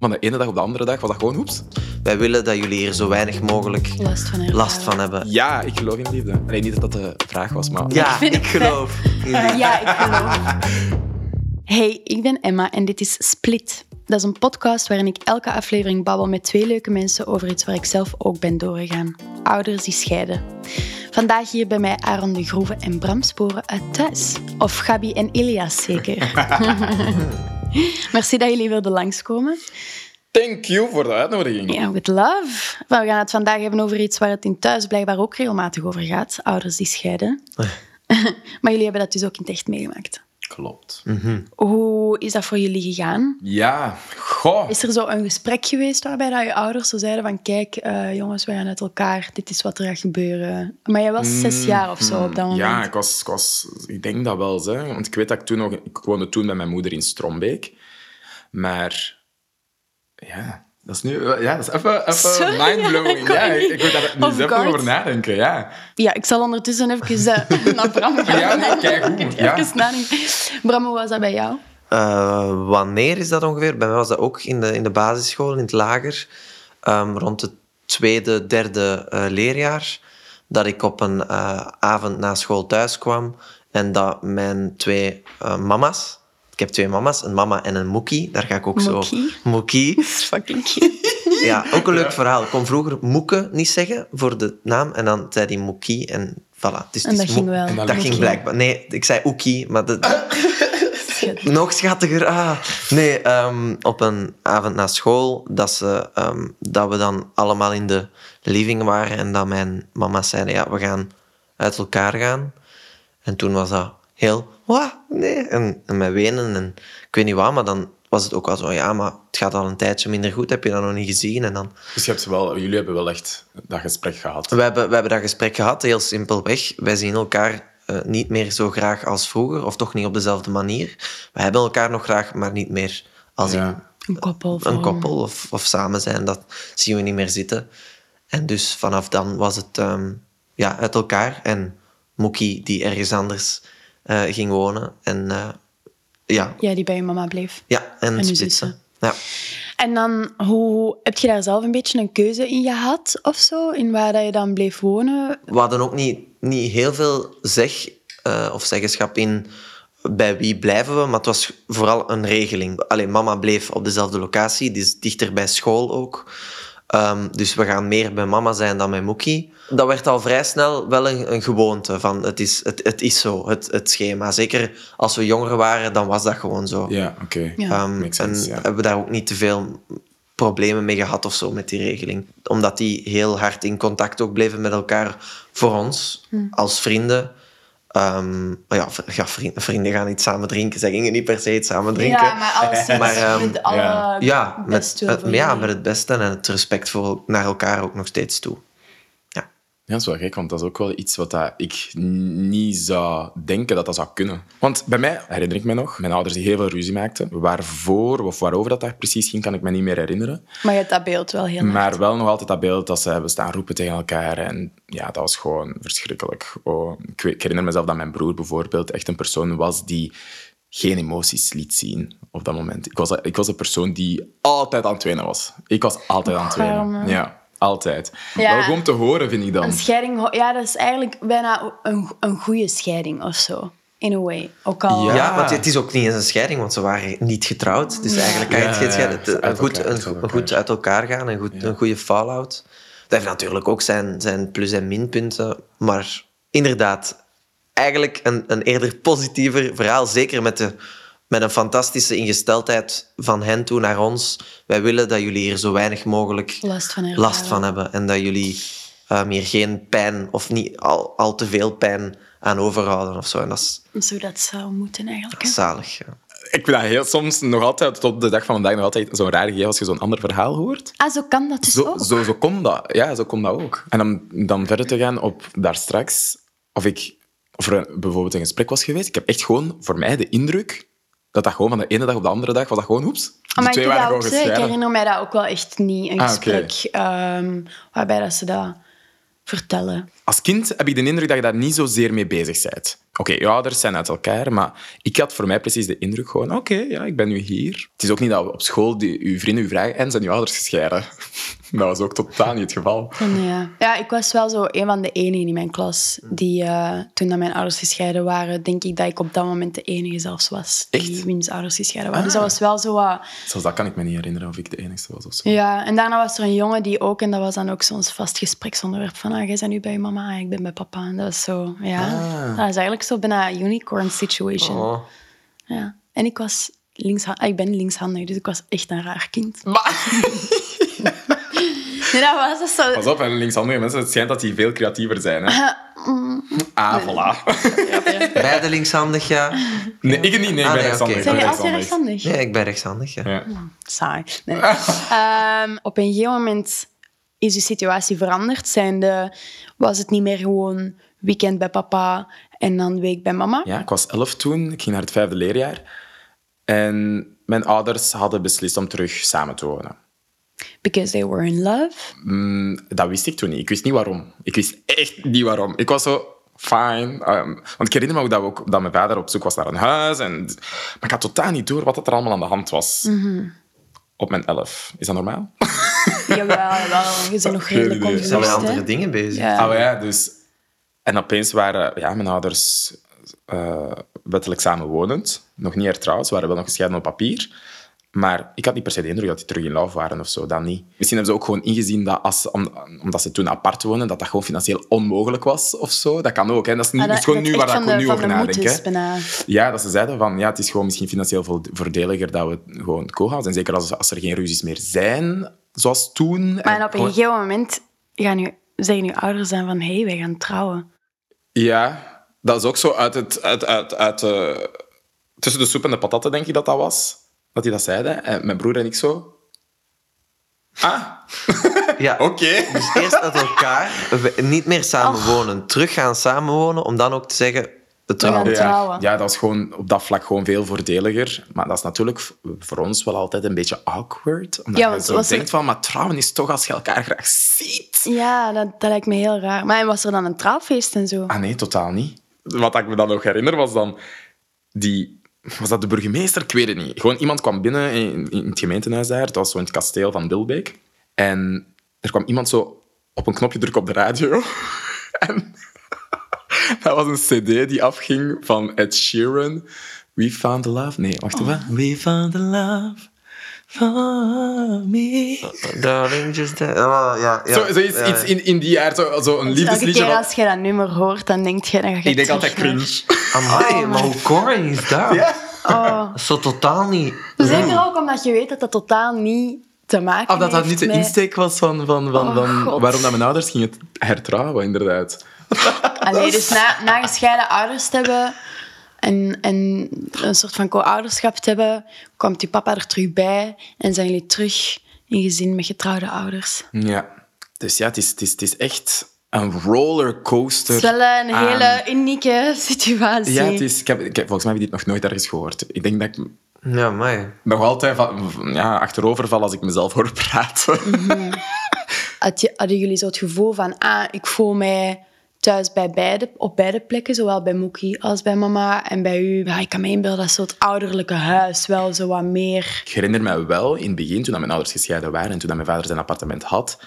Van de ene dag op de andere dag was dat gewoon hoeps. Wij willen dat jullie hier zo weinig mogelijk Last van ervaren. last van hebben. Ja, ik geloof in liefde. Alleen niet dat dat de vraag was, maar... Ja, vind ik het geloof. Ja, ik geloof. Hey, ik ben Emma en dit is Split. Dat is een podcast waarin ik elke aflevering babbel met twee leuke mensen over iets waar ik zelf ook ben doorgegaan. Ouders die scheiden. Vandaag hier bij mij Aaron de Groeve en Bram Sporen uit thuis. Of Gabi en Ilias zeker. Merci dat jullie wilden langskomen. Thank you voor de uitnodiging. Ja, with love. We gaan het vandaag hebben over iets waar het in thuis blijkbaar ook regelmatig over gaat. Ouders die scheiden. maar jullie hebben dat dus ook in het echt meegemaakt. Klopt. Hoe is dat voor jullie gegaan? Ja, goh. Is er zo een gesprek geweest waarbij dat je ouders zo zeiden van kijk, eh, jongens, we gaan uit elkaar, dit is wat er gaat gebeuren. Maar jij was zes jaar of zo op dat moment. Ja, ik, was, ik, was, ik denk dat wel. Hè. Want ik weet dat ik toen nog... Ik woonde toen bij mijn moeder in Strombeek. Maar... Ja, dat is nu... Ja, dat is even, even mindblowing. ja, Ja, ik ik, moet daar niet even course. over nadenken. Ja, Ja, ik zal ondertussen even eh, naar Bram gaan. Ja, nee, kijk goed, ja. Even nadenken. Bram, hoe was dat bij jou? Eh, wanneer is dat ongeveer? Bij mij was dat ook in de, in de basisschool, in het lager. Ehm, rond het tweede, derde eh, leerjaar. Dat ik op een eh, avond na school thuis kwam. En dat mijn twee eh, mama's... Ik heb twee mama's, een mama en een moekie. Daar ga ik ook Moekie? zo... Moekie. Dat is fucking. Ja, ook een leuk verhaal. Ik kon vroeger Moeke niet zeggen voor de naam. En dan zei hij Moekie en voilà. Dus het En is dat ging wel. En dat ging blijkbaar... Nee, ik zei Oekie, maar... De, nog schattiger. Ah. Nee, ehm, op een avond na school, dat, ze, ehm, dat we dan allemaal in de living waren en dat mijn mama zei, ja, we gaan uit elkaar gaan. En toen was dat heel, wat? Nee. En, en met wenen en ik weet niet wat, maar dan was het ook wel zo, ja, maar het gaat al een tijdje minder goed, heb je dat nog niet gezien? En dan, dus je hebt wel, jullie hebben wel echt dat gesprek gehad. we, hebben, we hebben dat gesprek gehad, heel simpelweg. Wij zien elkaar eh, niet meer zo graag als vroeger, of toch niet op dezelfde manier. We hebben elkaar nog graag, maar niet meer als in. Een koppel. een koppel of, of samen zijn, dat zien we niet meer zitten. En dus vanaf dan was het ehm, ja, uit elkaar. En Mookie die ergens anders eh, ging wonen. En eh, ja, Ja, die bij je mama bleef. ja, en, splitsen. zussen. Ja. En dan, hoe, heb je daar zelf een beetje een keuze in gehad of zo? In waar dat je dan bleef wonen? We hadden ook niet, niet heel veel zeg eh, of zeggenschap in bij wie blijven we, maar het was vooral een regeling. Alleen mama bleef op dezelfde locatie, die is dichter bij school ook. Ehm, dus we gaan meer bij mama zijn dan bij Mookie. Dat werd al vrij snel wel een, een gewoonte van het is, het, het is zo, het, het schema. Zeker als we jonger waren, dan was dat gewoon zo. Ja, oké. Ja. Ehm, Makes sense, en ja. hebben we daar ook niet te veel problemen mee gehad of zo met die regeling. Omdat die heel hard in contact ook bleven met elkaar voor ons, Hm. als vrienden. Ehm, maar ja, ja, vrienden, vrienden gaan niet samen drinken. Ze gingen niet per se iets samen drinken. Ja, maar alles Maar, ehm, met alle ja. Ja, met, ja, met het beste en het respect voor, naar elkaar ook nog steeds toe. Ja, dat is wel gek, want dat is ook wel iets wat dat ik niet zou denken dat dat zou kunnen. Want bij mij, herinner ik me nog, mijn ouders die heel veel ruzie maakten. Waarvoor of waarover dat, dat precies ging, kan ik me niet meer herinneren. Maar je hebt dat beeld wel heel Maar hard. wel nog altijd dat beeld dat ze hebben staan roepen tegen elkaar. En ja, dat was gewoon verschrikkelijk. Oh, ik, ik herinner mezelf dat mijn broer bijvoorbeeld echt een persoon was die geen emoties liet zien op dat moment. Ik was, ik was een persoon die altijd aan het wenen was. Ik was altijd aan het wenen. Ja, altijd. Ja. Wel gewoon te horen, vind ik dan. Een scheiding, ja, dat is eigenlijk bijna een, een goede scheiding of zo. In a way. Ook al... Ja. Ja, want het is ook niet eens een scheiding, want ze waren niet getrouwd. Dus eigenlijk kan je het geen Het- een, goed, elkaar, een, uit een elkaar. goed uit elkaar gaan, een, goed, een goede fallout. Dat heeft natuurlijk ook zijn, zijn plus- en minpunten. Maar inderdaad, eigenlijk een, een eerder positiever verhaal. Zeker met, de, met een fantastische ingesteldheid van hen toe naar ons. Wij willen dat jullie hier zo weinig mogelijk Last van ervaren. last van hebben. En dat jullie ehm, hier geen pijn, of niet al, al te veel pijn aan overhouden of zo. En dat is, Zo dat zou moeten eigenlijk. zalig. Ja. Ik vind dat heel soms nog altijd, tot de dag van vandaag, nog altijd zo'n raar gegeven als je zo'n ander verhaal hoort. Ah, zo kan dat dus Zo, ook. zo, zo komt dat. Ja, zo komt dat ook. En dan, dan verder te gaan op daar straks, of ik of er bijvoorbeeld een gesprek was geweest. Ik heb echt gewoon voor mij de indruk dat dat gewoon van de ene dag op de andere dag was dat gewoon hoeps. De Ah, maar twee ik, dat ook, ik herinner mij dat ook wel echt niet. Een Ah, gesprek ehm, waarbij dat ze dat vertellen. Als kind heb ik de indruk dat je daar niet zozeer mee bezig bent. Oké, je ouders zijn uit elkaar, maar ik had voor mij precies de indruk gewoon, oké, ja, ik ben nu hier. Het is ook niet dat op school die, uw vrienden u vragen, en zijn uw ouders gescheiden? dat was ook totaal niet het geval. Ja. ja, ik was wel zo een van de enigen in mijn klas die, uh, toen dat mijn ouders gescheiden waren, denk ik dat ik op dat moment de enige zelfs was die Echt? wiens ouders gescheiden waren. Ah. Dus dat was wel zo wat... Zelfs dat kan ik me niet herinneren of ik de enigste was of zo. Ja, en daarna was er een jongen die ook, en dat was dan ook zo'n vast gespreksonderwerp van, ah, jij bent nu bij je mama, ah, ik ben bij papa. En dat was zo, ja. Ah. Dat is eigenlijk zo bijna een unicorn situation. Oh. Ja. En ik was linkshandig, ik ben linkshandig, dus ik was echt een raar kind. Nee, dat was dus zo... Pas op, en linkshandige mensen, het schijnt dat die veel creatiever zijn. Hè? Ah, voilà. Beide linkshandig, ja. Nee, ik niet. Nee, ik Ah, ben nee, rechtshandig. Zijn je altijd rechtshandig. Ja, ik ben rechtshandig, ja. Ja. Saai. Nee. Ehm, op een gegeven moment is de situatie veranderd. Zijnde, was het niet meer gewoon weekend bij papa en dan week bij mama. Ja, ik was elf toen. Ik ging naar het vijfde leerjaar. En mijn ouders hadden beslist om terug samen te wonen. Because they were in love. Mm, dat wist ik toen niet. Ik wist niet waarom. Ik wist echt niet waarom. Ik was zo, fine. Ehm, want ik herinner me ook dat, we ook dat mijn vader op zoek was naar een huis. En, maar ik had totaal niet door wat er allemaal aan de hand was. Mhm. Op mijn elf. Is dat normaal? Jawel, jawel. Je bent nog redelijk. We zijn met andere dingen bezig. Ja. Ah, ja, dus... En opeens waren ja, mijn ouders eh, wettelijk samenwonend. Nog niet hertrouwd. Ze waren wel nog gescheiden op papier. Maar ik had niet per se de indruk dat die terug in love waren of zo. Dat niet. Misschien hebben ze ook gewoon ingezien dat als, omdat ze toen apart woonden, dat dat gewoon financieel onmogelijk was of zo. Dat kan ook. Hè. Dat is, niet, Ah, dat gewoon nu waar ik de- nu over de nadenk. Ja, dat ze zeiden van ja, het is gewoon misschien financieel vo- voordeliger dat we gewoon co-houden. En zeker als, als er geen ruzies meer zijn, zoals toen. Maar En op een gewoon- gegeven moment gaan je, zeggen je ouders dan van hé, hey, wij gaan trouwen. Ja, dat is ook zo uit het... Uit, uit, uit, eh, tussen de soep en de patatten, denk ik dat dat was. Dat die dat zeiden. En mijn broer en ik zo... Ah, Ja. oké. Dus eerst uit elkaar, niet meer samen wonen, terug gaan samenwonen, om dan ook te zeggen, Ja, ja, dat is gewoon op dat vlak gewoon veel voordeliger. Maar dat is natuurlijk voor ons wel altijd een beetje awkward. Omdat Ja, je zo was er- denkt van, maar trouwen is toch als je elkaar graag ziet. Ja, dat, dat lijkt me heel raar. Maar was er dan een trouwfeest en zo? Ah nee, totaal niet. Wat ik me dan nog herinner was dan die... Was dat de burgemeester? Ik weet het niet. Gewoon iemand kwam binnen in, in het gemeentehuis daar. Het was zo in het kasteel van Dilbeek. En er kwam iemand zo op een knopje drukken op de radio. en dat was een cd die afging van Ed Sheeran. We found the love. Nee, wacht even. We found the love for me. Darling, just that. Oh, ja, ja, zo, zoiets ja. iets in, in die jaar. Zo, zo een Elke liefdesliedje. keer van- als je dat nummer hoort, dan denk je... Dan ga je Ik denk altijd cringe. Amai, maar hoe corny is dat? Ja. Oh. Dat is Zo totaal niet... Zeker ook omdat je weet dat dat totaal niet te maken Of dat dat niet de met- insteek was van, van, van, Oh, van waarom dat mijn ouders gingen hertrouwen, inderdaad. Allee, dus na, na gescheiden ouders te hebben en, en een soort van co-ouderschap te hebben, komt je papa er terug bij en zijn jullie terug in gezin met getrouwde ouders. Ja. Dus ja, het is, het is, het is echt een rollercoaster. Het is wel een aan- hele unieke situatie. Ja, het is, ik heb, ik heb, volgens mij heb ik dit nog nooit ergens gehoord. Ik denk dat ik Ja, maar nog altijd van, ja, achterover val als ik mezelf hoor praten. Had je, hadden jullie zo het gevoel van, ah, ik voel mij thuis bij beide, op beide plekken, zowel bij Mookie als bij mama en bij u. Ik kan me inbeelden dat soort ouderlijke huis wel zo wat meer... Ik herinner me wel in het begin, toen mijn ouders gescheiden waren en toen mijn vader zijn appartement had,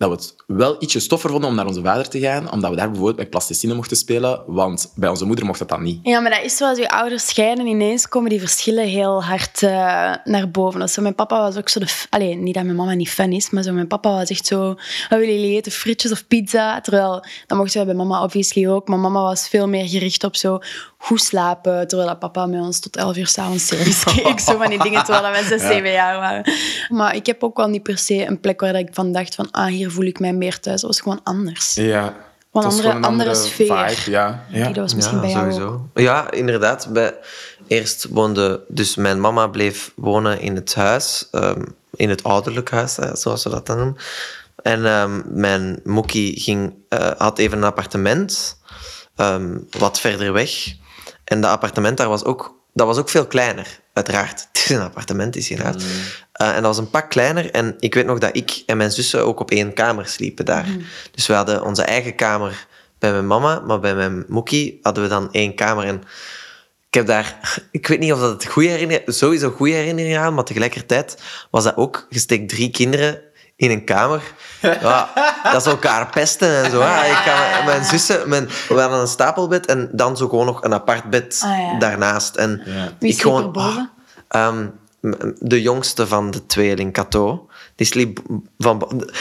dat we het wel ietsje stoffer vonden om naar onze vader te gaan, omdat we daar bijvoorbeeld met plasticine mochten spelen, want bij onze moeder mocht dat dan niet. Ja, maar dat is zoals je ouders scheiden. Ineens komen die verschillen heel hard eh, naar boven. Dus mijn papa was ook zo de... f- Allee, niet dat mijn mama niet fan is, maar zo, mijn papa was echt zo... Wat willen jullie eten? Frietjes of pizza? Terwijl, dat mochten we bij mama obviously ook. Maar mama was veel meer gericht op zo goed slapen. Terwijl dat papa met ons tot elf uur s'avonds series keek. Zo van die dingen, terwijl dat wij zes, zeven jaar waren. Maar ik heb ook wel niet per se een plek waar ik van dacht van... Ah, hier voel ik mij meer thuis. Dat was gewoon anders. Ja. Was andere- gewoon een andere sfeer. Vibe, ja. ja. Die, dat was misschien ja, bij jou ook. sowieso. Ja, inderdaad. Bij, eerst woonde... Dus mijn mama bleef wonen in het huis. ehm, in het ouderlijk huis, hè, zoals ze dat dan noemen. En ehm, mijn moekie ging, eh, had even een appartement. ehm, wat verder weg. En dat appartement daar was ook... Dat was ook veel kleiner, uiteraard. Het is een appartement, is geen huis. Eh, en dat was een pak kleiner. En ik weet nog dat ik en mijn zussen ook op één kamer sliepen daar. Dus we hadden onze eigen kamer bij mijn mama, maar bij mijn moekie hadden we dan één kamer. En ik heb daar, ik weet niet of dat het goede herinnering, sowieso goede herinnering aan, maar tegelijkertijd was dat ook, je steekt drie kinderen in een kamer. Ja, dat is elkaar pesten en zo. Ik ga, mijn zussen, mijn, we hadden een stapelbed en dan zo gewoon nog een apart bed Ah, ja. daarnaast. En Ja. Wie ik gewoon, boven? ah, ehm, de jongste van de tweeling, Cato, die sliep van...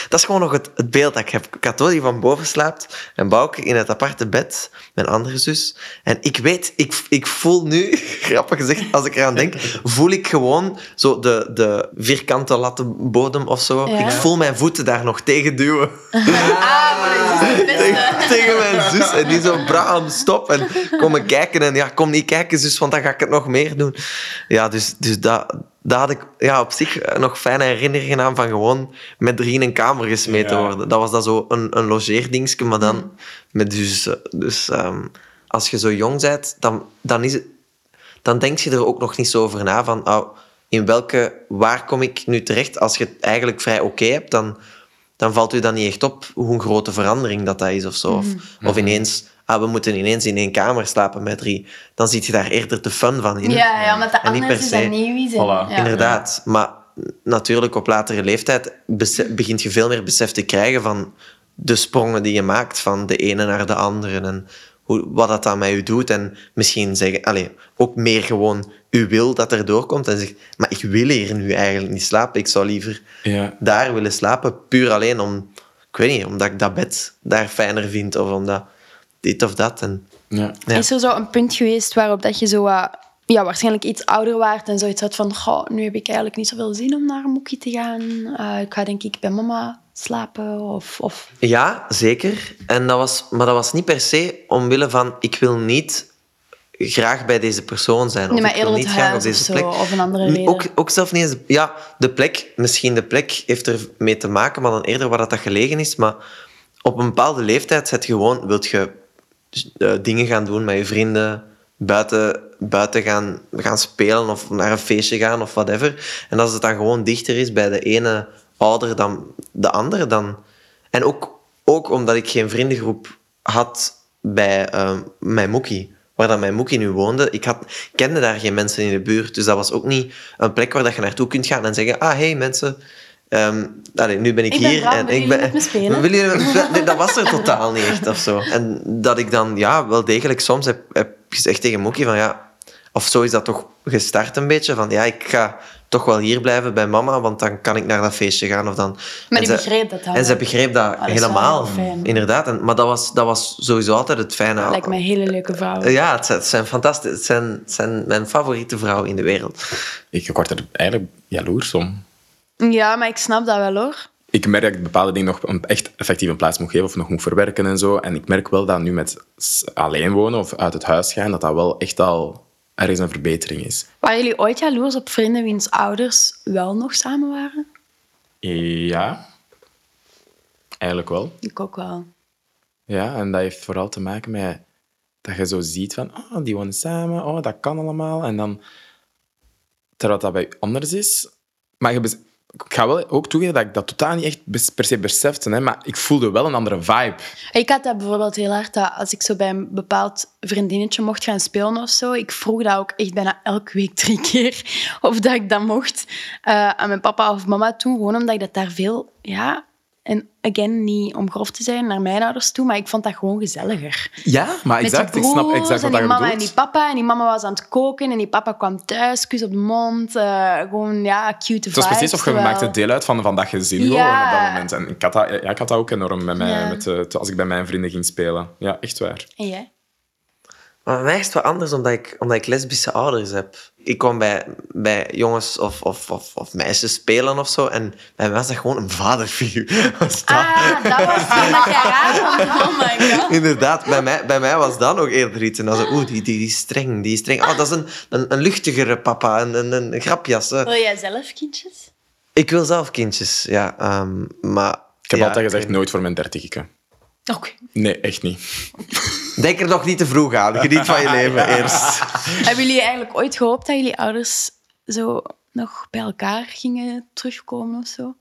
Dat is gewoon nog het, het beeld dat ik heb. Cato die van boven slaapt en Bouke in het aparte bed, mijn andere zus. En ik weet, ik, ik voel nu, grappig gezegd, als ik eraan denk, voel ik gewoon zo de, de vierkante latten bodem of zo. Ja. Ik voel mijn voeten daar nog tegen duwen. Ah, beste. tegen, tegen mijn zus. En die zo, Bram, stop. En komen kijken. En ja, kom niet kijken, zus, want dan ga ik het nog meer doen. Ja, dus, dus dat, dat had ik ja, op zich nog fijne herinneringen aan van gewoon met drie in een kamer gesmeten Ja. worden. Dat was dat zo een, een logeerdingetje, maar dan met zussen. Dus ehm, als je zo jong bent, dan, dan, is het, dan denk je er ook nog niet zo over na van... Oh, in welke, waar kom ik nu terecht? Als je het eigenlijk vrij oké hebt, dan, dan valt u dan niet echt op hoe een grote verandering dat, dat is of zo. Of, of ineens, ah, we moeten ineens in één kamer slapen met drie. Dan ziet je daar eerder de fun van in. Ja, ja, omdat de En anders per is dat se. nieuw is. Voilà. ja. Inderdaad. Maar natuurlijk, op latere leeftijd begint je veel meer besef te krijgen van de sprongen die je maakt van de ene naar de andere. En hoe, wat dat dan met je doet. En misschien zeggen, allez, ook meer gewoon u wil dat er doorkomt. En zegt, maar ik wil hier nu eigenlijk niet slapen. Ik zou liever Ja. daar willen slapen. Puur alleen om, ik weet niet, omdat ik dat bed daar fijner vind. Of omdat dit of dat. En, Ja. Ja. Is er zo een punt geweest waarop dat je zo ja, waarschijnlijk iets ouder waart en zoiets had van goh, nu heb ik eigenlijk niet zoveel zin om naar een moekie te gaan. Eh, ik ga denk ik bij mama slapen of... of... Ja, zeker. En dat was, maar dat was niet per se omwille van ik wil niet graag bij deze persoon zijn. Nee, of maar ik wil niet graag op of deze zo, plek. of een andere reden. Ook, ook zelf niet eens... Ja, de plek. Misschien de plek heeft er mee te maken, maar dan eerder waar dat, dat gelegen is. Maar op een bepaalde leeftijd zet je gewoon... Wilt je eh, dingen gaan doen met je vrienden, buiten, buiten gaan, gaan spelen of naar een feestje gaan of whatever. En als het dan gewoon dichter is bij de ene ouder dan de andere, dan... En ook, ook omdat ik geen vriendengroep had bij eh, mijn moekie, waar dan mijn moekie nu woonde. Ik had, kende daar geen mensen in de buurt, dus dat was ook niet een plek waar dat je naartoe kunt gaan en zeggen ah, hey mensen... ehm, allee, nu ben ik, Ik ben hier en ik ben. met me spelen? Willen jullie met me spelen? Nee, dat was er totaal niet echt of zo. En dat ik dan ja, wel degelijk soms heb, heb gezegd tegen Moekie van ja, of zo is dat toch gestart een beetje van ja, ik ga toch wel hier blijven bij mama, want dan kan ik naar dat feestje gaan of dan. Maar En die ze- begreep dat dan En ze begreep dat dat is wel helemaal, fijn. inderdaad. En, maar dat was, dat was sowieso altijd het fijne. Lijkt mij een hele leuke vrouw. Ja, het zijn, het zijn fantastisch. Het zijn, het zijn mijn favoriete vrouwen in de wereld. Ik word er eigenlijk jaloers om. Ja, maar ik snap dat wel hoor. Ik merk dat ik bepaalde dingen nog echt effectief een plaats moet geven of nog moet verwerken en zo. En ik merk wel dat nu met alleen wonen of uit het huis gaan, dat dat wel echt al ergens een verbetering is. Waren jullie ooit jaloers op vrienden wiens ouders wel nog samen waren? Ja, eigenlijk wel. Ik ook wel. Ja, en dat heeft vooral te maken met dat je zo ziet van, oh, die wonen samen, oh, dat kan allemaal. En dan, terwijl dat bij je anders is. Maar je ik ga wel ook toegeven dat ik dat totaal niet echt per se besefte, hè, maar ik voelde wel een andere vibe. Ik had dat bijvoorbeeld heel hard, dat als ik zo bij een bepaald vriendinnetje mocht gaan spelen of zo, ik vroeg dat ook echt bijna elke week drie keer of dat ik dat mocht eh, aan mijn papa of mama toe, gewoon omdat ik dat daar veel, ja, en again, niet om grof te zijn naar mijn ouders toe, maar ik vond dat gewoon gezelliger. Ja, maar exact. die Ik snap exact en wat die je mama en bedoelt. die papa. En die mama was aan het koken en die papa kwam thuis, kus op de mond. eh, gewoon, ja, cute Het was precies of je terwijl- maakte deel uit van, van dat gezin gewoon Ja. op dat moment. En ik had dat, ja, ik had dat ook enorm met mij, Ja. met, eh, als ik bij mijn vrienden ging spelen. Ja, echt waar. En jij? Maar bij mij is het wat anders, omdat ik, omdat ik lesbische ouders heb. Ik kwam bij, bij jongens of, of, of, of meisjes spelen of zo. En bij mij was dat gewoon een vaderfiguur. Was dat? Ah, dat was dat jij raar. Oh my god. Inderdaad, bij mij, bij mij was dat nog eerder iets. En dan zo, oeh, die, die, die streng, die is streng. Oh, dat is een, een, een luchtigere papa, een, een, een grapjas. Wil jij zelf kindjes? Ik wil zelf kindjes, ja. ehm, maar... Ik heb ja, altijd gezegd, nooit voor mijn dertigste. Oké. Nee, echt niet. niet. Denk er nog niet te vroeg aan. Geniet van je leven eerst. Hebben jullie eigenlijk ooit gehoopt dat jullie ouders zo nog bij elkaar gingen terugkomen of zo?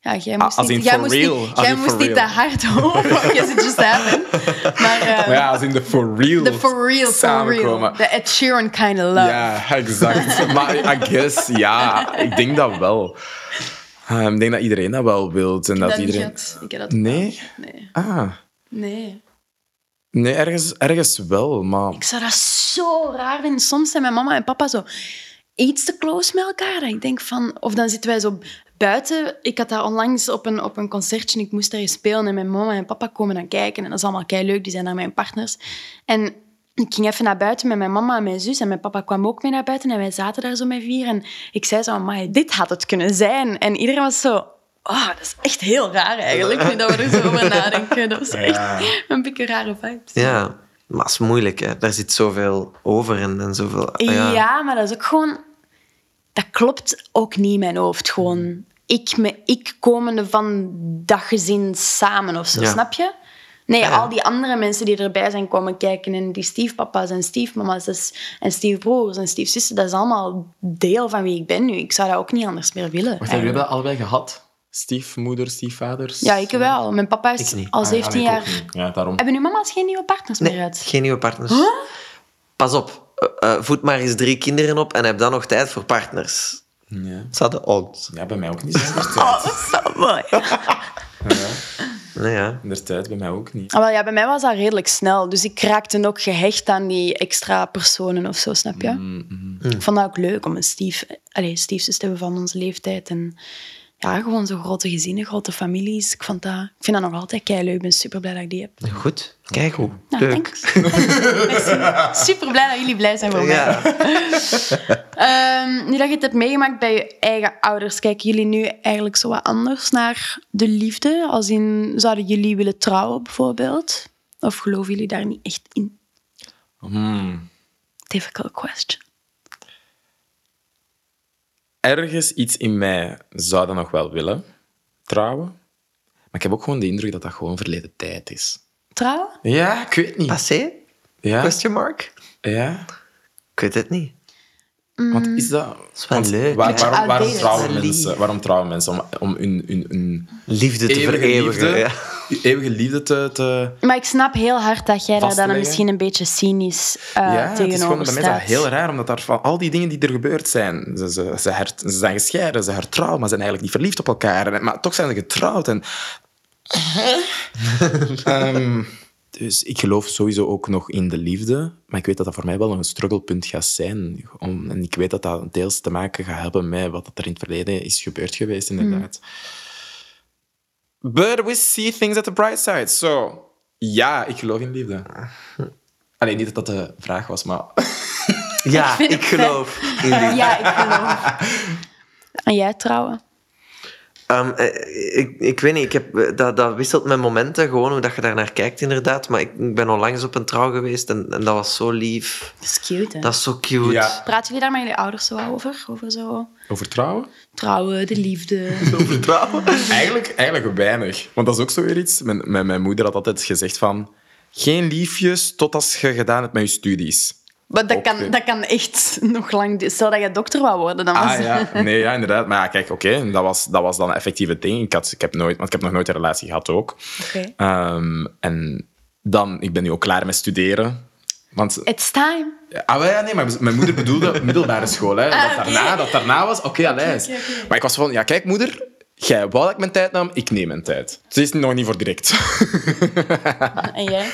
Ja, jij moest als niet, in jij for moest real. niet, Als jij in moest for niet te real. hard horen. Yes, it just happened. Maar, eh, ja, als in de for real. de for real, samenkomen. De Ed Sheeran kind of love. Ja, exact. maar I guess, ja, ik denk dat wel. Eh, ik denk dat iedereen dat wel wil. En dat dat niet iedereen... Ik heb dat Nee? Nee. Ah, Nee. Nee, ergens, ergens wel, maar... Ik zou dat zo raar vinden. Soms zijn mijn mama en papa zo iets te close met elkaar. Ik denk van... Of dan zitten wij zo buiten. Ik had daar onlangs op een, op een concertje, ik moest er spelen en mijn mama en papa komen dan kijken. En dat is allemaal kei leuk, die zijn daar mijn partners. En ik ging even naar buiten met mijn mama en mijn zus. En mijn papa kwam ook mee naar buiten. En wij zaten daar zo met vier. En ik zei zo, maar dit had het kunnen zijn. En iedereen was zo... Oh, dat is echt heel raar eigenlijk, nu dat we er zo over nadenken. Dat was echt een beetje rare vibe. Ja, maar het is moeilijk, hè. Daar zit zoveel over en, en zoveel... Ja. Ja. maar dat is ook gewoon... Dat klopt ook niet in mijn hoofd. Gewoon ik, me, ik komende van dat gezin samen of zo, Ja. snap je? Nee, Ja. al die andere mensen die erbij zijn komen kijken en die stiefpapa's en stiefmama's en stiefbroers en stiefzussen, dat is allemaal deel van wie ik ben nu. Ik zou dat ook niet anders meer willen. Wacht, hebben jullie eigenlijk. dat allebei gehad? Stiefmoeder, stiefvaders? Ja, ik wel. Mijn papa is al Ah, 17 ja, ik jaar... Ja, daarom. Hebben uw mama's geen nieuwe partners meer Nee, uit? geen nieuwe partners. Pas op, eh, eh, voed maar eens drie kinderen op en heb dan nog tijd voor partners. Ja. De odds. ja, bij mij ook niet. Oh, dat is zo mooi. Nee, ja. Inderdaad, bij mij ook niet. Ah, wel, ja, bij mij was dat redelijk snel. Dus ik raakte ook gehecht aan die extra personen of zo, snap je? Mm, Ik vond dat ook leuk om een stief, allez, stiefzus te hebben van onze leeftijd. En ja, gewoon zo grote gezinnen, grote families. Ik, vond dat, ik vind dat nog altijd kei leuk. Ik ben super blij dat ik die heb. Goed, kijk hoe. Nou, Leuk. Super blij dat jullie blij zijn voor mij. Ja. Ehm, nu dat je het hebt meegemaakt bij je eigen ouders, kijken jullie nu eigenlijk zo wat anders naar de liefde? Als in, zouden jullie willen trouwen bijvoorbeeld? Of geloven jullie daar niet echt in? Hmm. Difficult question. Ergens iets in mij zou dat nog wel willen, trouwen. Maar ik heb ook gewoon de indruk dat dat gewoon verleden tijd is. Trouwen? Ja, ik weet niet. Passé? Ja, Question mark? ja. Ik weet het niet. Want is dat... is wel want leuk, waar- waarom, waarom, trouwen mensen, waarom trouwen mensen? Om, om hun, hun, hun Liefde te eeuwige vereeuwigen. liefde, Ja. Eeuwige liefde te... te Maar ik snap heel hard dat jij daar dan leggen. misschien een beetje cynisch uh, ja, het is tegenover gewoon, bij mij is dat staat. heel raar, omdat daar van al die dingen die er gebeurd zijn, ze, ze, ze, her- ze zijn gescheiden, ze hertrouwen, maar zijn eigenlijk niet verliefd op elkaar. En- Maar toch zijn ze getrouwd. En... Ehm, dus ik geloof sowieso ook nog in de liefde, maar ik weet dat dat voor mij wel nog een strugglepunt gaat zijn. Om, en ik weet dat dat deels te maken gaat hebben met wat er in het verleden is gebeurd geweest, inderdaad. But we see things at the bright side. So, ja, ik geloof in liefde. Alleen niet dat dat de vraag was, maar... Ja, ik het geloof in liefde. Ja, ik geloof. En jij trouwen? Ehm, eh, ik, ik weet niet, ik heb, eh, dat, dat wisselt met momenten, gewoon hoe dat je daar naar kijkt inderdaad. Maar ik, ik ben onlangs op een trouw geweest en, en dat was zo lief. Dat is cute, hè? Dat is zo cute. Ja. Praten jullie daar met jullie ouders zo over? Over zo Over trouwen? trouwen, de liefde? Over trouwen? Eigenlijk, eigenlijk weinig. Want dat is ook zo weer iets. Mijn, mijn, mijn moeder had altijd gezegd van... Geen liefjes tot als je gedaan hebt met je studies. Maar dat kan, dat kan echt nog lang... Stel dat je dokter wou worden, dan was Ah ja, nee, ja, inderdaad. Maar ja, kijk, oké, dat, was, dat was dan een effectieve ding. Ik, had, ik, heb nooit, want ik heb nog nooit een relatie gehad ook. Ehm, en dan, ik ben nu ook klaar met studeren. Want It's time. Ah, ja, nee, maar mijn moeder bedoelde middelbare school. Hè. Ah, dat, daarna, dat daarna was, oké, oké. Maar ik was van, ja, kijk, moeder, jij wou dat ik mijn tijd nam, ik neem mijn tijd. Ze is nog niet voor direct. En jij?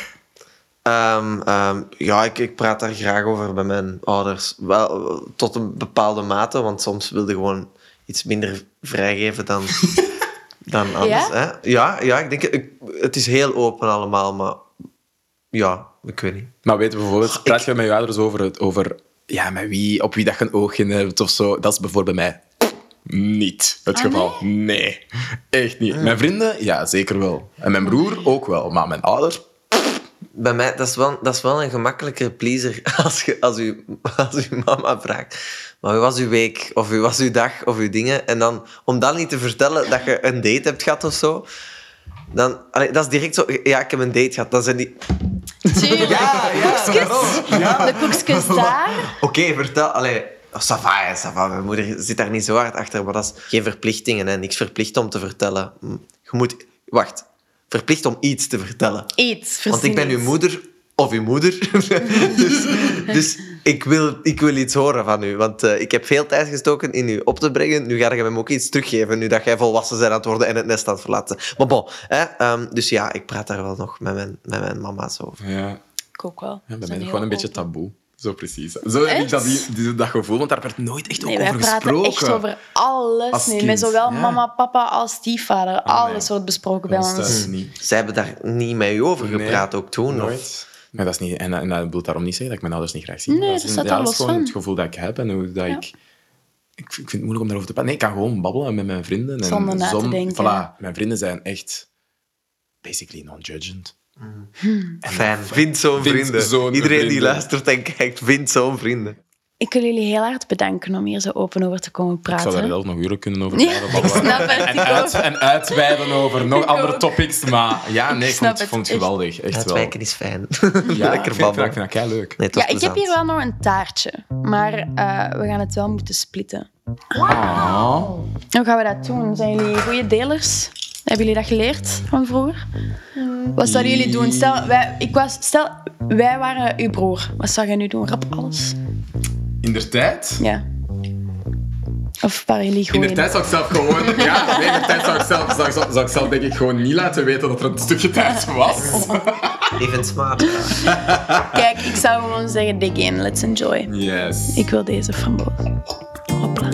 Ehm, ehm, ja, ik, ik praat daar graag over bij mijn ouders. Wel, tot een bepaalde mate, want soms wilde gewoon iets minder vrijgeven dan, dan anders. Ja? Hè? Ja, ja, ik denk, ik, het is heel open allemaal, maar ja, ik weet niet. Maar weet je, bijvoorbeeld, praat je met je ouders over, het, over ja, met wie, op wie dat je een oog in hebt of zo. Dat is bijvoorbeeld bij mij niet het Ah, geval. Nee? echt niet. Mijn vrienden, ja, zeker wel. En mijn broer ook wel. Maar mijn ouders, Bij mij, dat is wel, dat is wel een gemakkelijker pleaser als, je, als, u, als uw mama vraagt. Maar hoe was uw week? Of hoe was uw dag? Of uw dingen? En dan, om dan niet te vertellen dat je een date hebt gehad of zo, dan, allee, dat is direct zo, ja, ik heb een date gehad. Dan zijn die, Tuurlijk. ja, De koekjes daar. oké, vertel, allee, Oh, ça va, hè, ça va. Mijn moeder zit daar niet zo hard achter, maar dat is geen verplichtingen. Hè. Niks verplicht om te vertellen. Je moet... Wacht. Verplicht om iets te vertellen. Iets, Want ik ben uw moeder of uw moeder. dus dus ik, wil, ik wil iets horen van u. Want eh, ik heb veel tijd gestoken in u op te brengen. Nu ga je hem ook iets teruggeven, nu dat jij volwassen bent aan het worden en het nest aan het verlaten. Maar bon, hè, ehm, dus ja, ik praat daar wel nog met mijn, met mijn mama's over. Ja, Ik ook wel. ja bij mij heel gewoon een beetje taboe. Zo precies. Zo heb ik dat, die, dat gevoel, want daar werd nooit echt Nee, over wij praten gesproken. echt over alles nu. Met zowel ja. mama, papa als stiefvader. Nee. alles wordt besproken Bij ons. Zij hebben daar niet met u over Nee, gepraat, ook toen? of? Nooit. Maar dat is niet, en, en dat wil daarom niet zeggen dat ik mijn ouders niet graag zie. Nee, dat dat is, staat ja, daar dat los is gewoon van. het gevoel dat ik heb en hoe dat Ja. ik... Ik vind, ik vind het moeilijk om daarover te praten. Nee, ik kan gewoon babbelen met mijn vrienden. En Zonder na te zon- denken. Voilà, mijn vrienden zijn echt basically non-judgent. Fijn, vind zo'n Vind vrienden. zo'n Iedereen die vrienden. luistert en kijkt, vindt zo'n vrienden. Ik wil jullie heel hard bedanken om hier zo open over te komen Ik zou praten. daar zelf nog uren kunnen over Ja, ik snap het, En, uit, en uitweiden over nog Ik andere ook. topics. Maar ja, nee, ik, vond, het, vond geweldig. Echt Het wel. wijken is fijn. Ja, ik Lekker vind, ik vind, babbelen. ik vind dat kei leuk. Nee, Ja, ik heb hier wel nog een taartje. Maar eh, we gaan het wel moeten splitten. Oh. Hoe gaan we dat doen? Zijn jullie goede delers? Hebben jullie dat geleerd van vroeger? Wat zouden jullie doen? Stel, wij, ik was, stel, wij waren uw broer. Wat zou jij nu doen? Rap alles? In de tijd? Ja. Of waren jullie In gewoon... de tijd zou ik zelf gewoon... Ja, nee, in de tijd zou ik zelf, zou, ik- zou ik zelf denk ik gewoon niet laten weten dat er een stukje tijd was. Even smaak. Kijk, ik zou gewoon zeggen, dig in, let's enjoy. Yes. Ik wil deze framboos. Hopla.